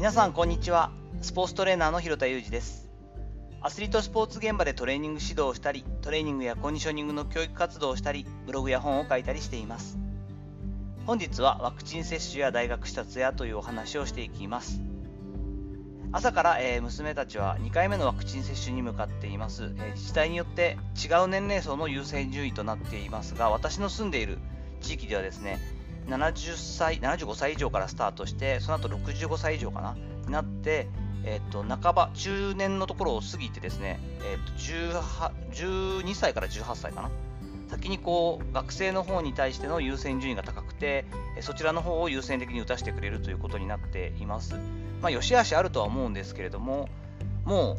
皆さんこんにちは。スポーツトレーナーの広田裕二です。アスリートスポーツ現場でトレーニング指導をしたりトレーニングやコンディショニングの教育活動をしたりブログや本を書いたりしています。本日はワクチン接種や大学視察やというお話をしていきます。朝から、えー、娘たちは2回目のワクチン接種に向かっています、えー、自治体によって違う年齢層の優先順位となっていますが私の住んでいる地域ではですね70歳75歳以上からスタートしてその後65歳以上かな？になって、えーと、半ば中年のところを過ぎてですね、えーと、12歳から18歳かな？先にこう学生の方に対しての優先順位が高くてそちらの方を優先的に打たせてくれるということになっています。まあ、よしあしあるとは思うんですけれどもも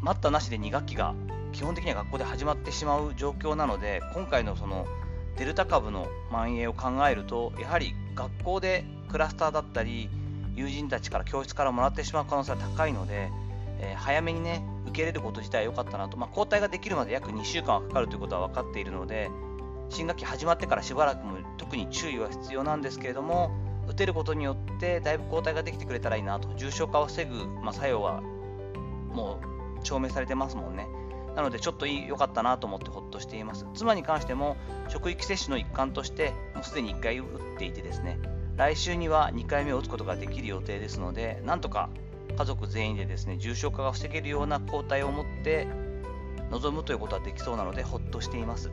う待ったなしで2学期が基本的には学校で始まってしまう状況なので今回のそのデルタ株の蔓延を考えるとやはり学校でクラスターだったり友人たちから教室からもらってしまう可能性は高いので、えー、早めにね受け入れること自体は良かったなと、まあ、抗体ができるまで約2週間はかかるということは分かっているので新学期始まってからしばらくも特に注意は必要なんですけれども打てることによってだいぶ抗体ができてくれたらいいなと。重症化を防ぐ、まあ、作用はもう証明されてますもんね。なのでちょっと良かったなと思ってほっとしています。妻に関しても職域接種の一環としてもうすでに1回打っていてですね、来週には2回目を打つことができる予定ですので、なんとか家族全員でですね重症化が防げるような抗体を持って臨むということはできそうなのでほっとしています。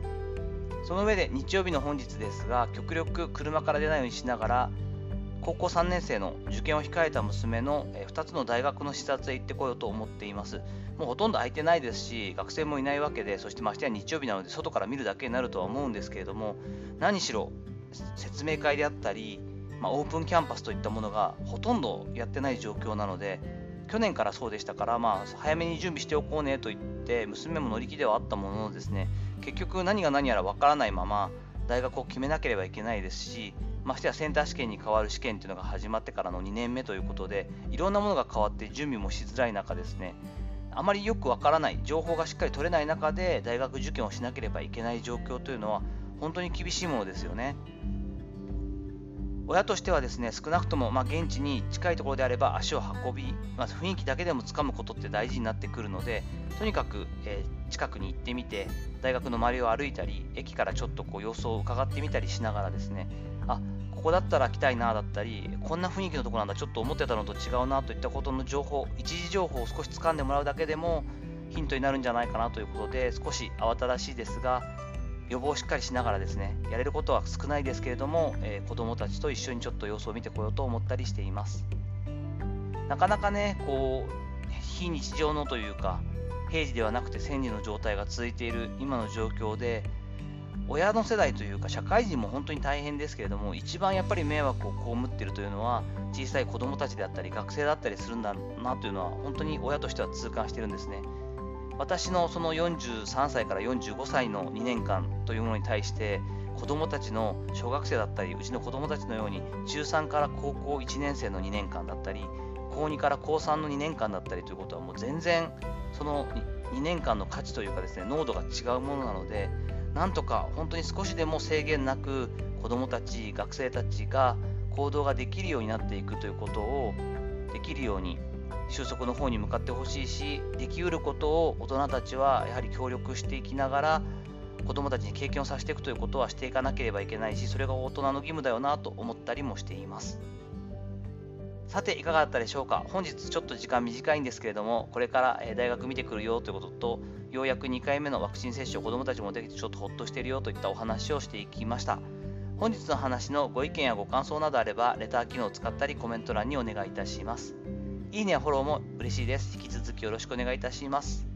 その上で日曜日の本日ですが、極力車から出ないようにしながら高校3年生の受験を控えた娘の2つの大学の視察へ行ってこようと思っています。もうほとんど空いてないですし、学生もいないわけで、そしてましてや日曜日なので外から見るだけになるとは思うんですけれども、何しろ説明会であったり、まあ、オープンキャンパスといったものがほとんどやってない状況なので、去年からそうでしたから、まあ、早めに準備しておこうねと言って、娘も乗り気ではあったもののですね、結局何が何やらわからないまま、大学を決めなければいけないですし、ましてやセンター試験に変わる試験っていうのが始まってからの2年目ということで、いろんなものが変わって準備もしづらい中ですね、あまりよくわからない、情報がしっかり取れない中で大学受験をしなければいけない状況というのは本当に厳しいものですよね。親としてはですね少なくともま現地に近いところであれば足を運び、まず雰囲気だけでもつかむことって大事になってくるのでとにかく、えー、近くに行ってみて大学の周りを歩いたり駅からちょっとこう様子を伺ってみたりしながらですねあここだったら来たいなだったりこんな雰囲気のとこなんだちょっと思ってたのと違うなといったことの情報一時情報を少し掴んでもらうだけでもヒントになるんじゃないかなということで少し慌ただしいですが予防をしっかりしながらですねやれることは少ないですけれども、えー、子どもたちと一緒にちょっと様子を見てこようと思ったりしています。なかなかねこう非日常のというか平時ではなくて戦時の状態が続いている今の状況で親の世代というか社会人も本当に大変ですけれども一番やっぱり迷惑を被っているというのは小さい子どもたちであったり学生だったりするんだなというのは本当に親としては痛感してるんですね。私のその43歳から45歳の2年間というものに対して子どもたちの小学生だったりうちの子どもたちのように中3から高校1年生の2年間だったり高2から高3の2年間だったりということはもう全然その2年間の価値というかですね濃度が違うものなのでなんとか本当に少しでも制限なく子どもたち学生たちが行動ができるようになっていくということをできるように収束の方に向かってほしいしできうることを大人たちはやはり協力していきながら子どもたちに経験をさせていくということはしていかなければいけないしそれが大人の義務だよなと思ったりもしています。さていかがだったでしょうか？本日ちょっと時間短いんですけれどもこれから大学見てくるよということとようやく2回目のワクチン接種を子どもたちもできてちょっとほっとしているよといったお話をしていきました。本日の話のご意見やご感想などあればレター機能を使ったりコメント欄にお願いいたします。いいねやフォローも嬉しいです。引き続きよろしくお願いいたします。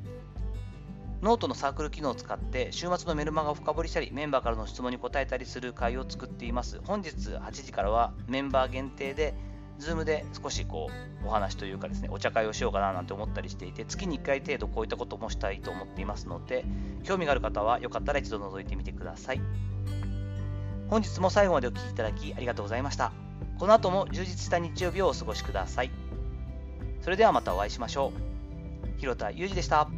ノートのサークル機能を使って週末のメルマガを深掘りしたりメンバーからの質問に答えたりする会を作っています。本日8時からはメンバー限定で Zoom で少しこうお話というかですね、お茶会をしようかななんて思ったりしていて、月に1回程度こういったこともしたいと思っていますので、興味がある方はよかったら一度覗いてみてください。本日も最後までお聴きいただきありがとうございました。この後も充実した日曜日をお過ごしください。それではまたお会いしましょう。広田裕二でした。